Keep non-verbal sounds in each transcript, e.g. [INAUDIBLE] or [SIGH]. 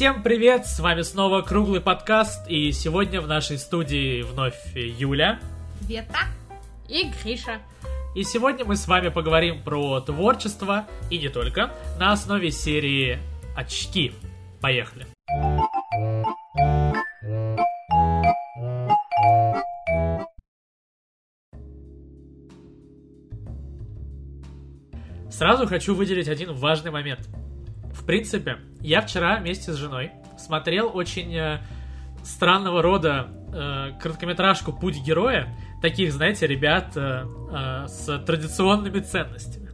Всем привет, с вами снова Круглый подкаст, и сегодня в нашей студии вновь Юля. Света и Гриша. И сегодня мы с вами поговорим про творчество, и не только, на основе серии «Очки». Поехали. Сразу хочу выделить один важный момент. Принципе, я вчера вместе с женой смотрел очень э, странного рода э, короткометражку «Путь героя», таких, знаете, ребят э, э, с традиционными ценностями.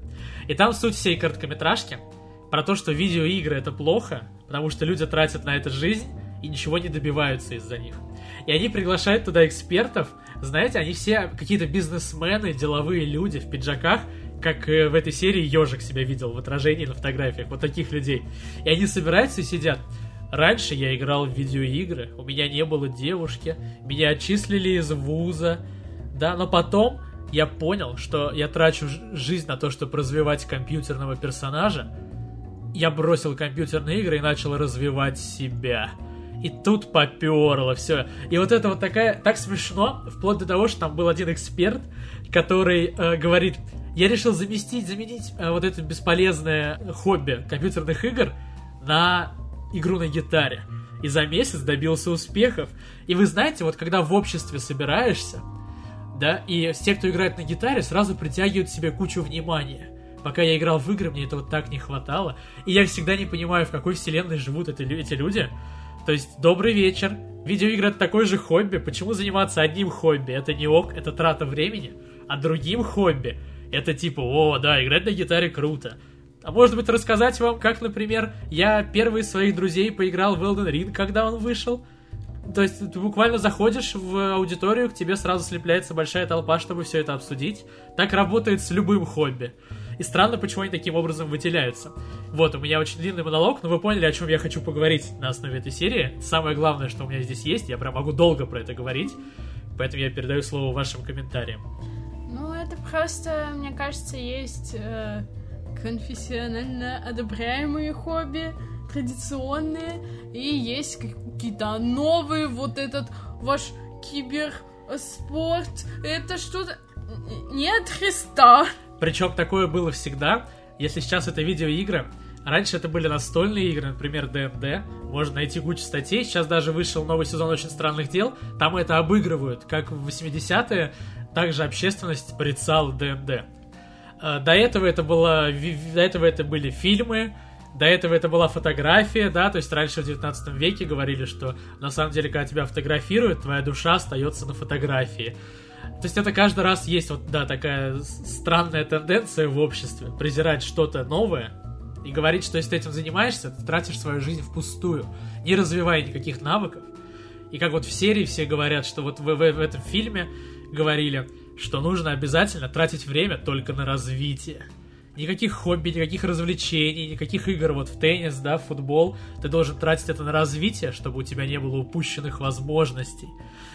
И там суть всей короткометражки про то, что видеоигры это плохо, потому что люди тратят на это жизнь и ничего не добиваются из-за них. И они приглашают туда экспертов, знаете, они все какие-то бизнесмены, деловые люди в пиджаках, как э, в этой серии ежик себя видел в отражении на фотографиях, вот таких людей. И они собираются и сидят. Раньше я играл в видеоигры, у меня не было девушки, меня отчислили из вуза, да, но потом я понял, что я трачу жизнь на то, чтобы развивать компьютерного персонажа. Я бросил компьютерные игры и начал развивать себя. И тут поперло все. И вот это вот такая, так смешно, вплоть до того, что там был один эксперт, который э, говорит, я решил заместить, заменить э, вот это бесполезное хобби компьютерных игр на игру на гитаре. И за месяц добился успехов. И вы знаете, вот когда в обществе собираешься, да, и все, кто играет на гитаре, сразу притягивают себе кучу внимания. Пока я играл в игры, мне этого так не хватало. И я всегда не понимаю, в какой вселенной живут эти, эти люди. То есть, добрый вечер. Видеоигры это такое же хобби. Почему заниматься одним хобби? Это не ок, это трата времени. А другим хобби это типа, о, да, играть на гитаре круто. А может быть рассказать вам, как, например, я первый из своих друзей поиграл в Elden Ring, когда он вышел. То есть ты буквально заходишь в аудиторию, к тебе сразу слепляется большая толпа, чтобы все это обсудить. Так работает с любым хобби. И странно, почему они таким образом выделяются. Вот, у меня очень длинный монолог, но вы поняли, о чем я хочу поговорить на основе этой серии. Самое главное, что у меня здесь есть, я прям могу долго про это говорить, поэтому я передаю слово вашим комментариям. Это просто, мне кажется, есть э, конфессионально одобряемые хобби, традиционные, и есть какие-то новые, вот этот ваш киберспорт, это что-то не от Христа. Причем такое было всегда. Если сейчас это видеоигры, Раньше это были настольные игры, например, ДНД. Можно найти кучу статей. Сейчас даже вышел новый сезон «Очень странных дел». Там это обыгрывают, как в 80-е также общественность порицала ДНД. Э, до этого это было, до этого это были фильмы, до этого это была фотография, да, то есть раньше в 19 веке говорили, что на самом деле, когда тебя фотографируют, твоя душа остается на фотографии. То есть это каждый раз есть вот, да, такая странная тенденция в обществе, презирать что-то новое и говорить, что если ты этим занимаешься, ты тратишь свою жизнь впустую, не развивая никаких навыков. И как вот в серии все говорят, что вот в, в, в этом фильме говорили, что нужно обязательно тратить время только на развитие. Никаких хобби, никаких развлечений, никаких игр вот в теннис, да, в футбол. Ты должен тратить это на развитие, чтобы у тебя не было упущенных возможностей.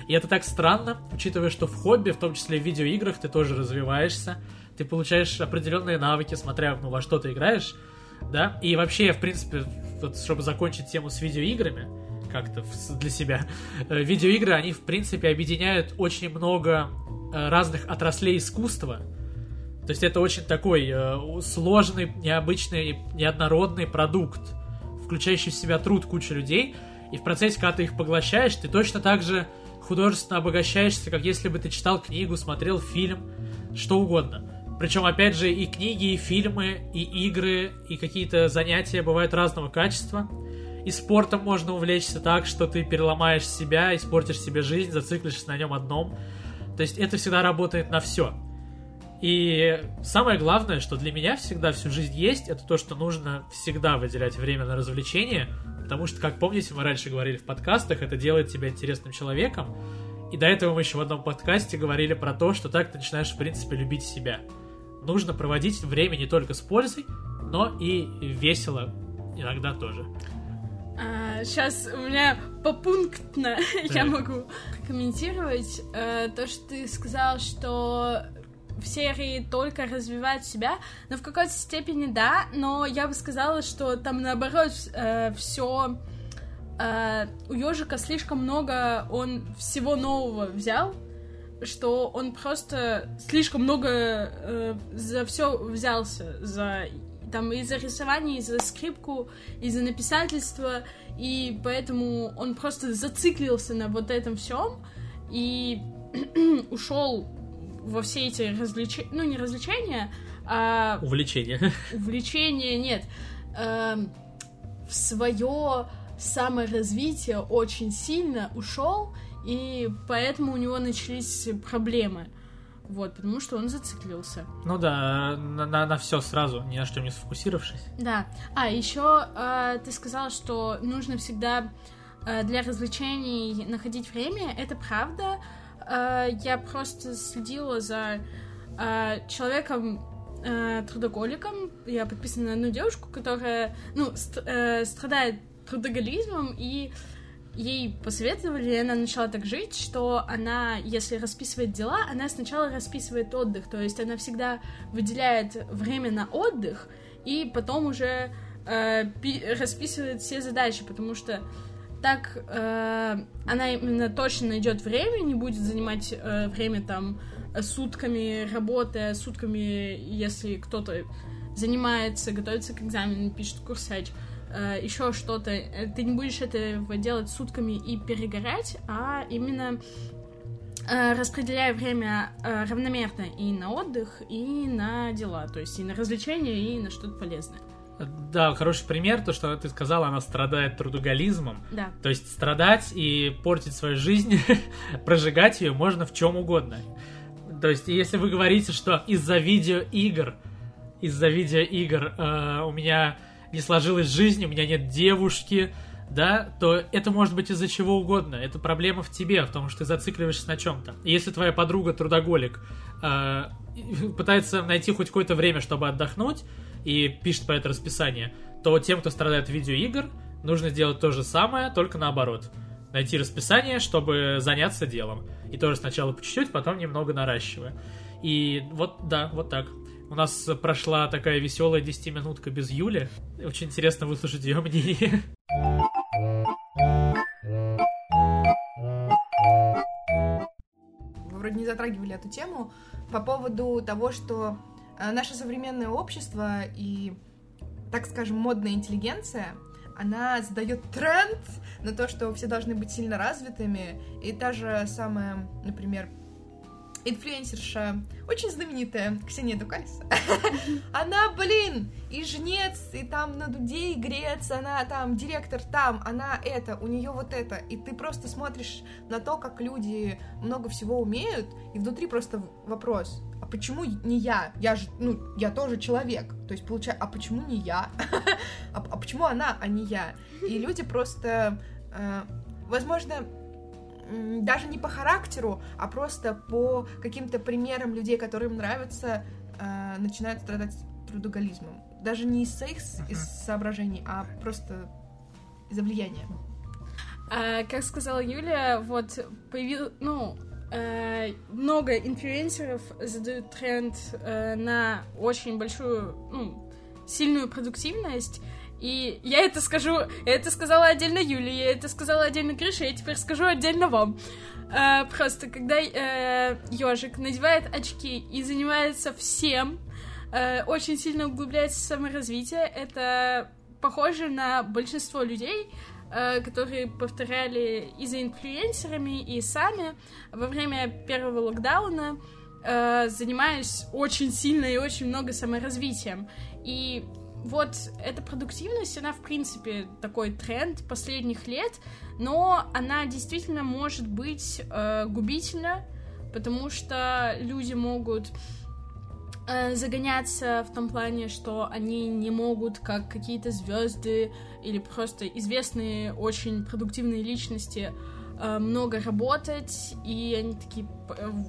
И это так странно, учитывая, что в хобби, в том числе в видеоиграх, ты тоже развиваешься. Ты получаешь определенные навыки, смотря ну, во что ты играешь, да. И вообще, в принципе, вот, чтобы закончить тему с видеоиграми, как-то для себя. Э, видеоигры, они, в принципе, объединяют очень много э, разных отраслей искусства. То есть это очень такой э, сложный, необычный, неоднородный продукт, включающий в себя труд кучи людей. И в процессе, когда ты их поглощаешь, ты точно так же художественно обогащаешься, как если бы ты читал книгу, смотрел фильм, что угодно. Причем, опять же, и книги, и фильмы, и игры, и какие-то занятия бывают разного качества. И спортом можно увлечься так, что ты переломаешь себя, испортишь себе жизнь, зациклишься на нем одном. То есть это всегда работает на все. И самое главное, что для меня всегда всю жизнь есть, это то, что нужно всегда выделять время на развлечения, потому что, как помните, мы раньше говорили в подкастах, это делает тебя интересным человеком. И до этого мы еще в одном подкасте говорили про то, что так ты начинаешь, в принципе, любить себя. Нужно проводить время не только с пользой, но и весело иногда тоже. А, сейчас у меня попунктно [LAUGHS] я могу комментировать э, то, что ты сказал, что в серии только развивают себя, но в какой-то степени да, но я бы сказала, что там наоборот э, все э, у ежика слишком много, он всего нового взял, что он просто слишком много э, за все взялся, за там и за рисование, и за скрипку, и за написательство, и поэтому он просто зациклился на вот этом всем и [CLEARS THROAT] ушел во все эти развлечения, ну не развлечения, а... Увлечения. [LAUGHS] Увлечения, нет. Э, в свое саморазвитие очень сильно ушел, и поэтому у него начались проблемы. Вот, потому что он зациклился. Ну да, на, на, на все сразу, ни на что не сфокусировавшись. Да. А, еще э, ты сказал, что нужно всегда э, для развлечений находить время. Это правда. Э, я просто следила за э, человеком э, трудоголиком. Я подписана на одну девушку, которая, ну, ст- э, страдает трудоголизмом и ей посоветовали, и она начала так жить, что она, если расписывает дела, она сначала расписывает отдых, то есть она всегда выделяет время на отдых, и потом уже э, расписывает все задачи, потому что так э, она именно точно найдет время, не будет занимать э, время там сутками работы, сутками, если кто-то занимается, готовится к экзамену, пишет курсач. Э, еще что-то, э, ты не будешь это делать сутками и перегорать, а именно э, распределяя время э, равномерно и на отдых, и на дела, то есть и на развлечения, и на что-то полезное. Да, хороший пример, то, что ты сказала, она страдает трудоголизмом. Да. То есть страдать и портить свою жизнь, [LAUGHS] прожигать ее можно в чем угодно. То есть, если вы говорите, что из-за видеоигр, из-за видеоигр э, у меня не сложилась жизнь, у меня нет девушки, да, то это может быть из-за чего угодно. Это проблема в тебе, в том, что ты зацикливаешься на чем-то. если твоя подруга трудоголик э, [LAUGHS] пытается найти хоть какое-то время, чтобы отдохнуть, и пишет по это расписание, то тем, кто страдает от видеоигр, нужно сделать то же самое, только наоборот. Найти расписание, чтобы заняться делом. И тоже сначала по чуть-чуть, потом немного наращивая. И вот, да, вот так. У нас прошла такая веселая 10-минутка без Юли. Очень интересно выслушать ее мнение. Вы вроде не затрагивали эту тему по поводу того, что э, наше современное общество и, так скажем, модная интеллигенция, она задает тренд на то, что все должны быть сильно развитыми, и та же самая, например, инфлюенсерша, очень знаменитая, Ксения Дукальс. [LAUGHS] Она, блин, и жнец, и там на дуде игрец, она там директор там, она это, у нее вот это. И ты просто смотришь на то, как люди много всего умеют, и внутри просто вопрос, а почему не я? Я же, ну, я тоже человек. То есть, получается, а почему не я? [LAUGHS] а, а почему она, а не я? И люди просто, э, возможно, даже не по характеру, а просто по каким-то примерам людей, которым нравится, э, начинают страдать трудоголизмом. Даже не из своих из соображений, а просто из-за влияния. А, как сказала Юля, вот появил, ну, э, много инфлюенсеров задают тренд э, на очень большую, ну, сильную продуктивность, и я это скажу, это сказала отдельно Юле, я это сказала отдельно Грише, я теперь скажу отдельно вам. Э, просто когда э, ежик надевает очки и занимается всем, э, очень сильно углубляется в саморазвитие, это похоже на большинство людей, э, которые повторяли и за инфлюенсерами, и сами во время первого локдауна, э, занимаясь очень сильно и очень много саморазвитием. И вот эта продуктивность, она, в принципе, такой тренд последних лет, но она действительно может быть э, губительна, потому что люди могут э, загоняться в том плане, что они не могут, как какие-то звезды или просто известные очень продуктивные личности, э, много работать, и они такие,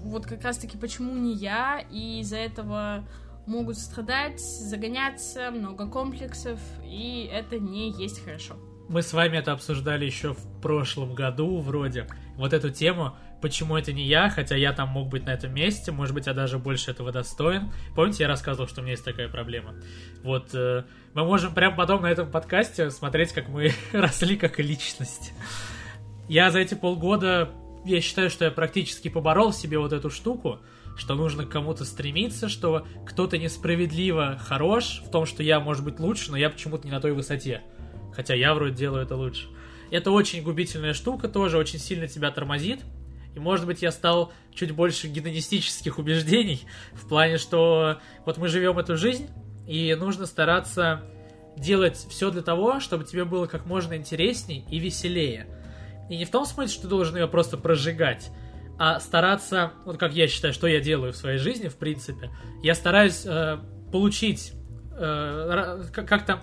вот как раз-таки, почему не я, и из-за этого могут страдать, загоняться, много комплексов, и это не есть хорошо. Мы с вами это обсуждали еще в прошлом году, вроде, вот эту тему, почему это не я, хотя я там мог быть на этом месте, может быть, я даже больше этого достоин. Помните, я рассказывал, что у меня есть такая проблема. Вот, э, мы можем прямо потом на этом подкасте смотреть, как мы [LAUGHS] росли как личность. Я за эти полгода, я считаю, что я практически поборол в себе вот эту штуку, что нужно к кому-то стремиться, что кто-то несправедливо хорош в том, что я, может быть, лучше, но я почему-то не на той высоте. Хотя я вроде делаю это лучше. Это очень губительная штука, тоже очень сильно тебя тормозит. И, может быть, я стал чуть больше гедонистических убеждений [LAUGHS] в плане, что вот мы живем эту жизнь, и нужно стараться делать все для того, чтобы тебе было как можно интересней и веселее. И не в том смысле, что ты должен ее просто прожигать, а стараться, вот как я считаю, что я делаю в своей жизни, в принципе, я стараюсь э, получить э, как-то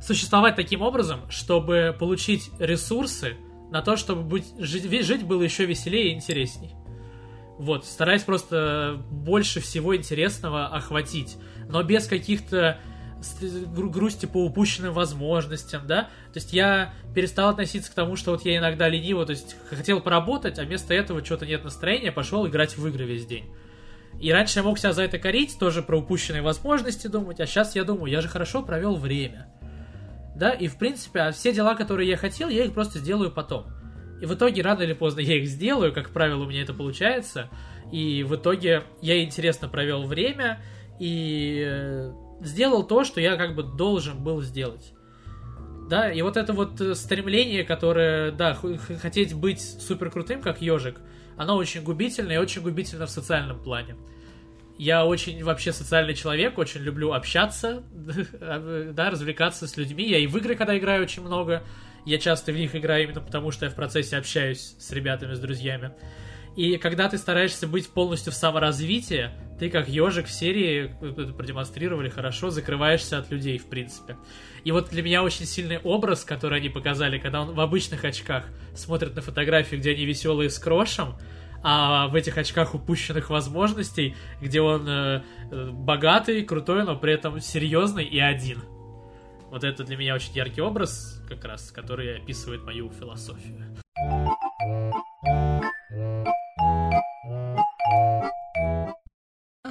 существовать таким образом, чтобы получить ресурсы на то, чтобы быть, жить, жить было еще веселее и интересней. Вот, стараюсь просто больше всего интересного охватить, но без каких-то грусти по упущенным возможностям, да, то есть я перестал относиться к тому, что вот я иногда лениво, то есть хотел поработать, а вместо этого что-то нет настроения, пошел играть в игры весь день. И раньше я мог себя за это корить, тоже про упущенные возможности думать, а сейчас я думаю, я же хорошо провел время да, и в принципе, а все дела, которые я хотел, я их просто сделаю потом. И в итоге, рано или поздно, я их сделаю, как правило, у меня это получается, и в итоге я интересно провел время и э, сделал то, что я как бы должен был сделать. Да, и вот это вот э, стремление, которое, да, хотеть быть супер крутым, как ежик, оно очень губительно и очень губительно в социальном плане. Я очень вообще социальный человек, очень люблю общаться, [LAUGHS] да, развлекаться с людьми. Я и в игры, когда играю, очень много. Я часто в них играю именно потому, что я в процессе общаюсь с ребятами, с друзьями. И когда ты стараешься быть полностью в саморазвитии, ты как ежик в серии, это продемонстрировали хорошо, закрываешься от людей, в принципе. И вот для меня очень сильный образ, который они показали, когда он в обычных очках смотрит на фотографии, где они веселые с крошем, а в этих очках упущенных возможностей, где он э, богатый, крутой, но при этом серьезный и один. Вот это для меня очень яркий образ, как раз, который описывает мою философию.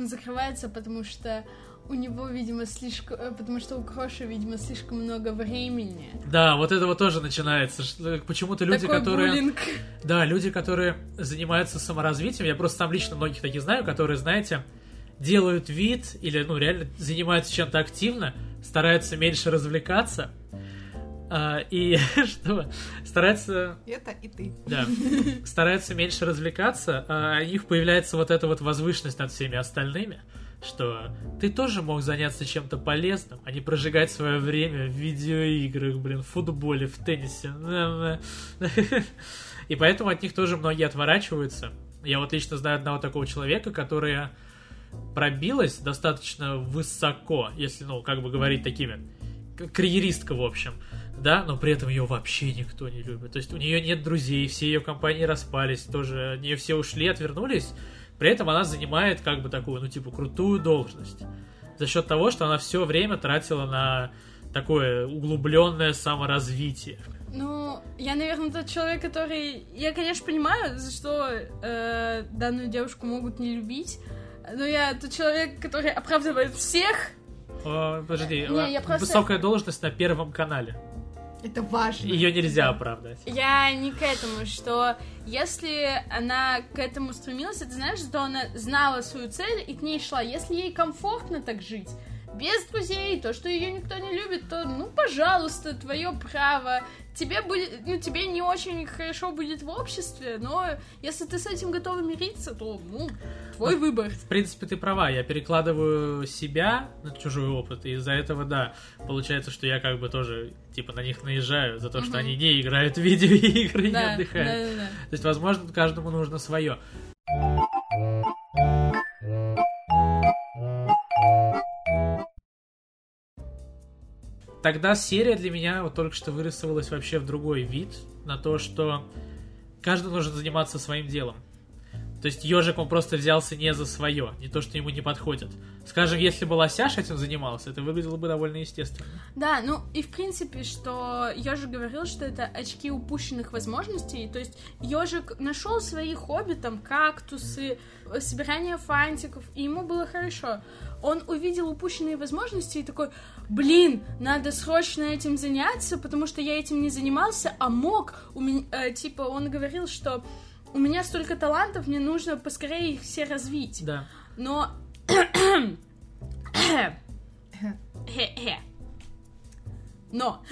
Он закрывается, потому что у него, видимо, слишком... Э, потому что у Кроши, видимо, слишком много времени. Да, вот это вот тоже начинается. Э, почему-то люди, Такой которые... Буллинг. Да, люди, которые занимаются саморазвитием, я просто сам лично многих таких знаю, которые, знаете, делают вид или, ну, реально занимаются чем-то активно, стараются меньше развлекаться, а, и [LAUGHS] что стараются... Это и ты. Да. [LAUGHS] Стараются меньше развлекаться, а у них появляется вот эта вот возвышенность над всеми остальными что ты тоже мог заняться чем-то полезным, а не прожигать свое время в видеоиграх, блин, в футболе, в теннисе. [LAUGHS] И поэтому от них тоже многие отворачиваются. Я вот лично знаю одного такого человека, которая пробилась достаточно высоко, если, ну, как бы говорить такими, карьеристка, в общем, да, но при этом ее вообще никто не любит. То есть у нее нет друзей, все ее компании распались, тоже от нее все ушли, отвернулись, при этом она занимает как бы такую, ну, типа, крутую должность. За счет того, что она все время тратила на такое углубленное саморазвитие. Ну, я, наверное, тот человек, который... Я, конечно, понимаю, за что э, данную девушку могут не любить, но я тот человек, который оправдывает всех. О, подожди, не, я просто... высокая должность на Первом канале. Это важно. Ее нельзя оправдать. Я не к этому, что если она к этому стремилась, это знаешь, что она знала свою цель и к ней шла. Если ей комфортно так жить, без друзей, то, что ее никто не любит, то, ну, пожалуйста, твое право. Тебе будет, ну, тебе не очень хорошо будет в обществе, но если ты с этим готова мириться, то, ну, твой ну, выбор. В принципе, ты права. Я перекладываю себя на чужой опыт, и из-за этого, да, получается, что я как бы тоже, типа, на них наезжаю за то, что они не играют в видеоигры [LAUGHS] и да, не отдыхают. Да, да, да. То есть, возможно, каждому нужно свое. Тогда серия для меня вот только что вырисовалась вообще в другой вид, на то, что каждый должен заниматься своим делом. То есть ежик он просто взялся не за свое, не то, что ему не подходит. Скажем, если бы Лосяш этим занимался, это выглядело бы довольно естественно. Да, ну и в принципе, что ежик говорил, что это очки упущенных возможностей. То есть ежик нашел свои хобби, там кактусы, собирание фантиков, и ему было хорошо. Он увидел упущенные возможности и такой, блин, надо срочно этим заняться, потому что я этим не занимался, а мог. У меня, э, типа, он говорил, что у меня столько талантов, мне нужно поскорее их все развить. Да. Но... [COUGHS] Но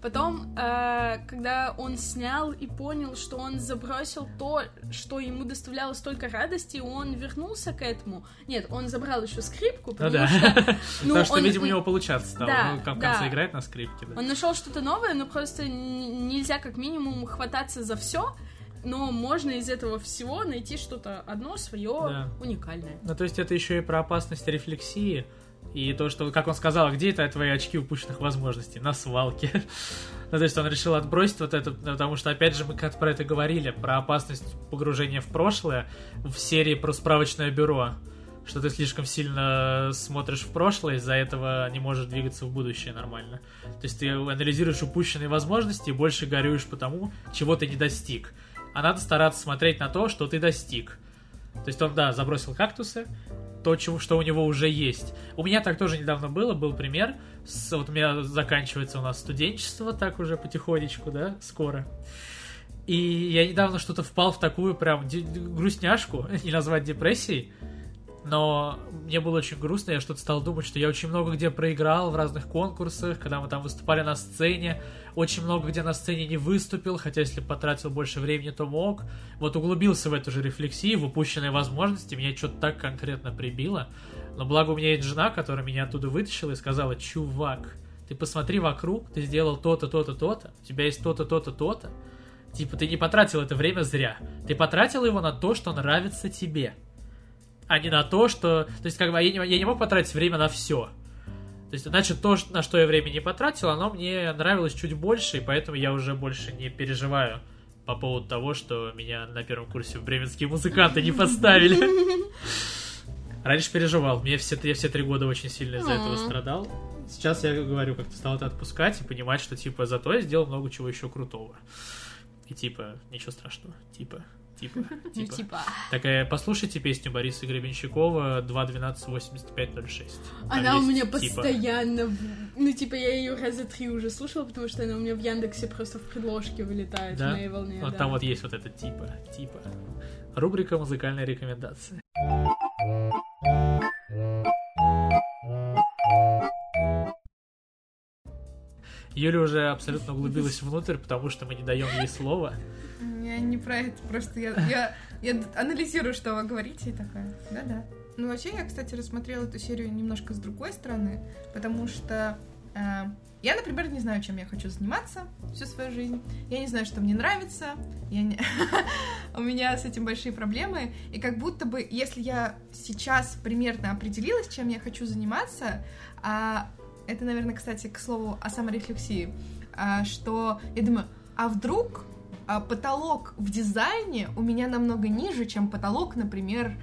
Потом, э, когда он снял и понял, что он забросил то, что ему доставляло столько радости, он вернулся к этому. Нет, он забрал еще скрипку, потому ну, да. что... [LAUGHS] Ну, потому что, он... видимо, у него получаться стало. Да, он в конце да. играет на скрипке. Да. Он нашел что-то новое, но просто нельзя как минимум хвататься за все, но можно из этого всего найти что-то одно свое Да. уникальное. Ну, то есть это еще и про опасность рефлексии. И то, что, как он сказал, «А где это твои очки упущенных возможностей? На свалке. ну, то есть он решил отбросить вот это, потому что, опять же, мы как-то про это говорили, про опасность погружения в прошлое в серии про справочное бюро. Что ты слишком сильно смотришь в прошлое, из-за этого не можешь двигаться в будущее нормально. То есть ты анализируешь упущенные возможности и больше горюешь по тому, чего ты не достиг. А надо стараться смотреть на то, что ты достиг. То есть он, да, забросил кактусы, то, чего, что у него уже есть. У меня так тоже недавно было, был пример. С, вот у меня заканчивается у нас студенчество, так уже потихонечку, да, скоро. И я недавно что-то впал в такую прям грустняшку, [LAUGHS] не назвать депрессией, но мне было очень грустно, я что-то стал думать, что я очень много где проиграл в разных конкурсах, когда мы там выступали на сцене, очень много где на сцене не выступил, хотя если потратил больше времени, то мог. Вот углубился в эту же рефлексию, в упущенные возможности, меня что-то так конкретно прибило. Но благо у меня есть жена, которая меня оттуда вытащила и сказала, чувак, ты посмотри вокруг, ты сделал то-то, то-то, то-то, у тебя есть то-то, то-то, то-то. Типа, ты не потратил это время зря. Ты потратил его на то, что нравится тебе а не на то, что... То есть, как бы, я не, я не мог потратить время на все. То есть, значит, то, на что я время не потратил, оно мне нравилось чуть больше, и поэтому я уже больше не переживаю по поводу того, что меня на первом курсе в бременские музыканты не поставили. [LAUGHS] Раньше переживал. Мне все, я все три года очень сильно из-за этого страдал. Сейчас я говорю, как-то стал это отпускать и понимать, что, типа, зато я сделал много чего еще крутого. И, типа, ничего страшного. Типа, типа, Ну, типа. Такая, послушайте песню Бориса Гребенщикова 2.12.85.06. Там Она у меня типа, постоянно... Ну, типа, я ее раза три уже слушала, потому что она у меня в Яндексе просто в предложке вылетает в моей волне. Вот там вот есть вот это типа, типа. Рубрика «Музыкальные рекомендации». Юля уже абсолютно углубилась внутрь, потому что мы не даем ей слова. Не про это, просто я, я, я анализирую, что вы говорите, и такая, да-да. Ну, вообще, я, кстати, рассмотрела эту серию немножко с другой стороны, потому что э, я, например, не знаю, чем я хочу заниматься всю свою жизнь. Я не знаю, что мне нравится. Я не... [LAUGHS] У меня с этим большие проблемы. И как будто бы, если я сейчас примерно определилась, чем я хочу заниматься, а это, наверное, кстати, к слову о саморефлексии, а, что я думаю, а вдруг потолок в дизайне у меня намного ниже, чем потолок, например,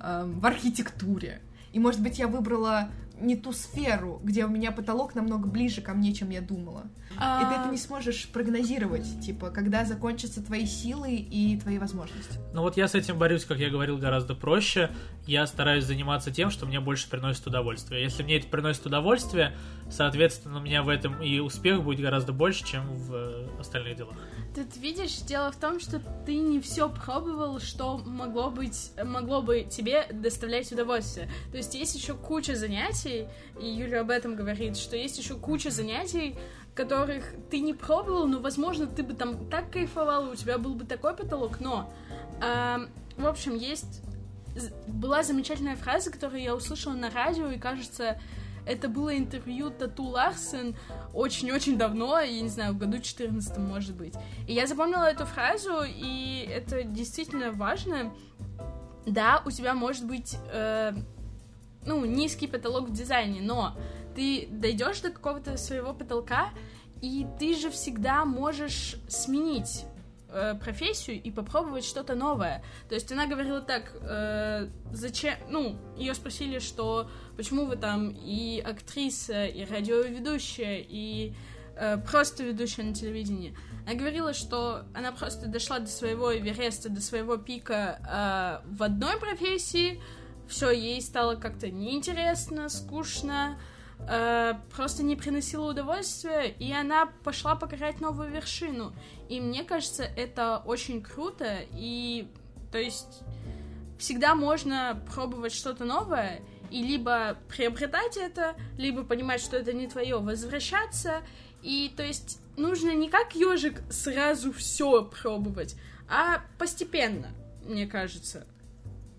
э, в архитектуре. И, может быть, я выбрала не ту сферу, где у меня потолок намного ближе ко мне, чем я думала. И ты это не сможешь прогнозировать, типа, когда закончатся твои силы и твои возможности. Ну вот я с этим борюсь, как я говорил, гораздо проще. Я стараюсь заниматься тем, что мне больше приносит удовольствие. Если мне это приносит удовольствие, соответственно, у меня в этом и успех будет гораздо больше, чем в э, остальных делах. Тут видишь, дело в том, что ты не все пробовал, что могло быть, могло бы тебе доставлять удовольствие. То есть есть еще куча занятий, и Юля об этом говорит, что есть еще куча занятий, которых ты не пробовал, но, возможно, ты бы там так кайфовал, у тебя был бы такой потолок, но, эм, в общем, есть была замечательная фраза, которую я услышала на радио, и кажется, это было интервью Тату Ларсен очень-очень давно, я не знаю, в году 14 может быть. И я запомнила эту фразу, и это действительно важно. Да, у тебя может быть, э, ну, низкий потолок в дизайне, но ты дойдешь до какого-то своего потолка, и ты же всегда можешь сменить э, профессию и попробовать что-то новое. То есть она говорила так, э, зачем, ну, ее спросили, что почему вы там и актриса, и радиоведущая, и э, просто ведущая на телевидении. Она говорила, что она просто дошла до своего Эвереста, до своего пика э, в одной профессии, все, ей стало как-то неинтересно, скучно, э, просто не приносило удовольствия, и она пошла покорять новую вершину. И мне кажется, это очень круто, и то есть всегда можно пробовать что-то новое, и либо приобретать это, либо понимать, что это не твое, возвращаться. И то есть нужно не как ежик сразу все пробовать, а постепенно, мне кажется.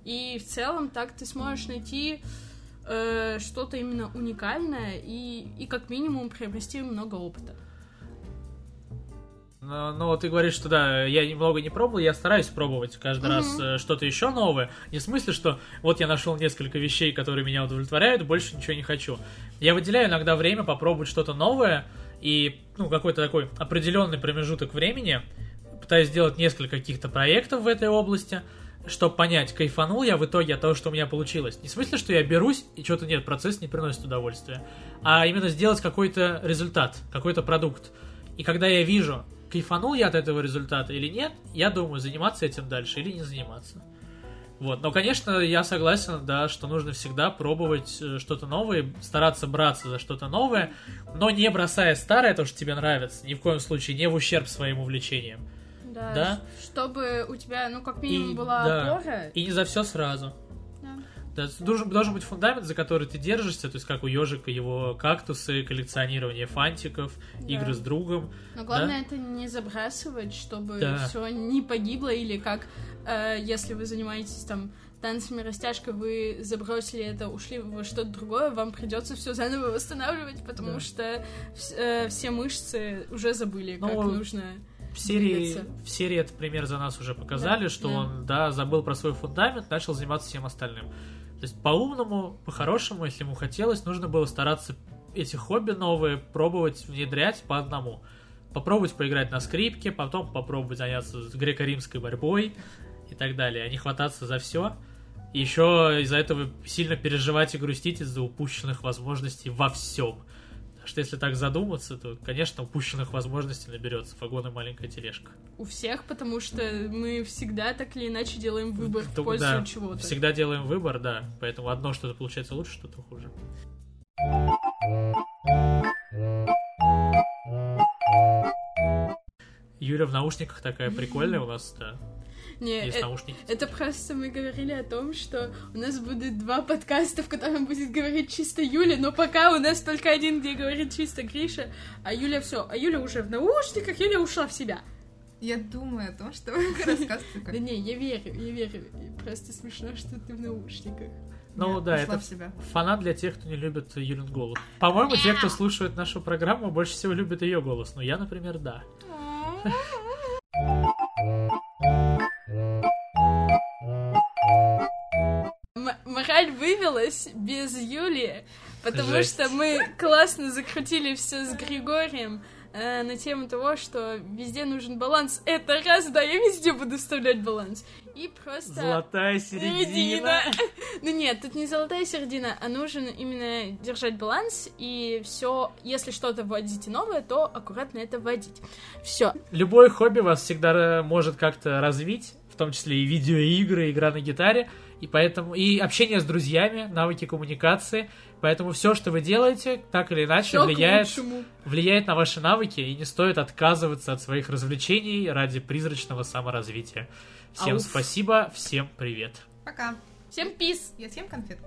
И в целом так ты сможешь найти э, что-то именно уникальное и, и как минимум приобрести много опыта. Но, но ты говоришь, что да, я немного не пробовал, я стараюсь пробовать каждый mm-hmm. раз э, что-то еще новое. Не в смысле, что вот я нашел несколько вещей, которые меня удовлетворяют, больше ничего не хочу. Я выделяю иногда время попробовать что-то новое и ну, какой-то такой определенный промежуток времени, пытаюсь сделать несколько каких-то проектов в этой области, чтобы понять, кайфанул я в итоге от того, что у меня получилось. Не в смысле, что я берусь, и что-то нет, процесс не приносит удовольствия, а именно сделать какой-то результат, какой-то продукт. И когда я вижу, кайфанул я от этого результата или нет, я думаю, заниматься этим дальше или не заниматься. Вот. Но, конечно, я согласен, да, что нужно всегда пробовать э, что-то новое, стараться браться за что-то новое, но не бросая старое, то, что тебе нравится, ни в коем случае не в ущерб своим увлечениям. Да, да? чтобы у тебя, ну, как минимум, и, была да. опора. И не за все сразу. Да, должен, должен быть фундамент, за который ты держишься, то есть как у ежика его кактусы, коллекционирование фантиков, да. игры с другом. Но главное да? это не забрасывать, чтобы да. все не погибло, или как э, если вы занимаетесь там танцами растяжкой, вы забросили это, ушли во что-то другое, вам придется все заново восстанавливать, потому да. что э, все мышцы уже забыли, ну, как нужно в серии, в серии этот пример за нас уже показали, да, что да. он, да, забыл про свой фундамент, начал заниматься всем остальным. То есть по-умному, по-хорошему, если ему хотелось, нужно было стараться эти хобби новые пробовать внедрять по одному. Попробовать поиграть на скрипке, потом попробовать заняться греко-римской борьбой и так далее, а не хвататься за все. И еще из-за этого сильно переживать и грустить из-за упущенных возможностей во всем что если так задуматься, то, конечно, упущенных возможностей наберется вагон и маленькая тележка. У всех, потому что мы всегда так или иначе делаем выбор в пользу да, чего-то. Всегда делаем выбор, да. Поэтому одно что-то получается лучше, что-то хуже. Юля в наушниках такая прикольная у нас, да. Не, Есть это, наушники. Это просто мы говорили о том, что у нас будет два подкаста, в котором будет говорить чисто Юля, но пока у нас только один, где говорит чисто Гриша, а Юля все, а Юля уже в наушниках, Юля ушла в себя. Я думаю о том, что [LAUGHS] рассказываю. Да не, я верю, я верю. Просто смешно, что ты в наушниках. Ну да, это фанат для тех, кто не любит Юлин голос. По-моему, те, кто слушает нашу программу, больше всего любят ее голос. Но я, например, да. [LAUGHS] вывелась без Юли, потому Жесть. что мы классно закрутили все с Григорием э, на тему того, что везде нужен баланс. Это раз, да, я везде буду вставлять баланс. И просто... Золотая середина. [LAUGHS] ну нет, тут не золотая середина, а нужно именно держать баланс, и все, если что-то вводите новое, то аккуратно это вводить. Все. Любое хобби вас всегда может как-то развить, в том числе и видеоигры, игра на гитаре, и поэтому и общение с друзьями, навыки коммуникации, поэтому все, что вы делаете, так или иначе все влияет, влияет на ваши навыки, и не стоит отказываться от своих развлечений ради призрачного саморазвития. Всем Ауф. спасибо, всем привет. Пока. Всем пис. Я съем конфетку.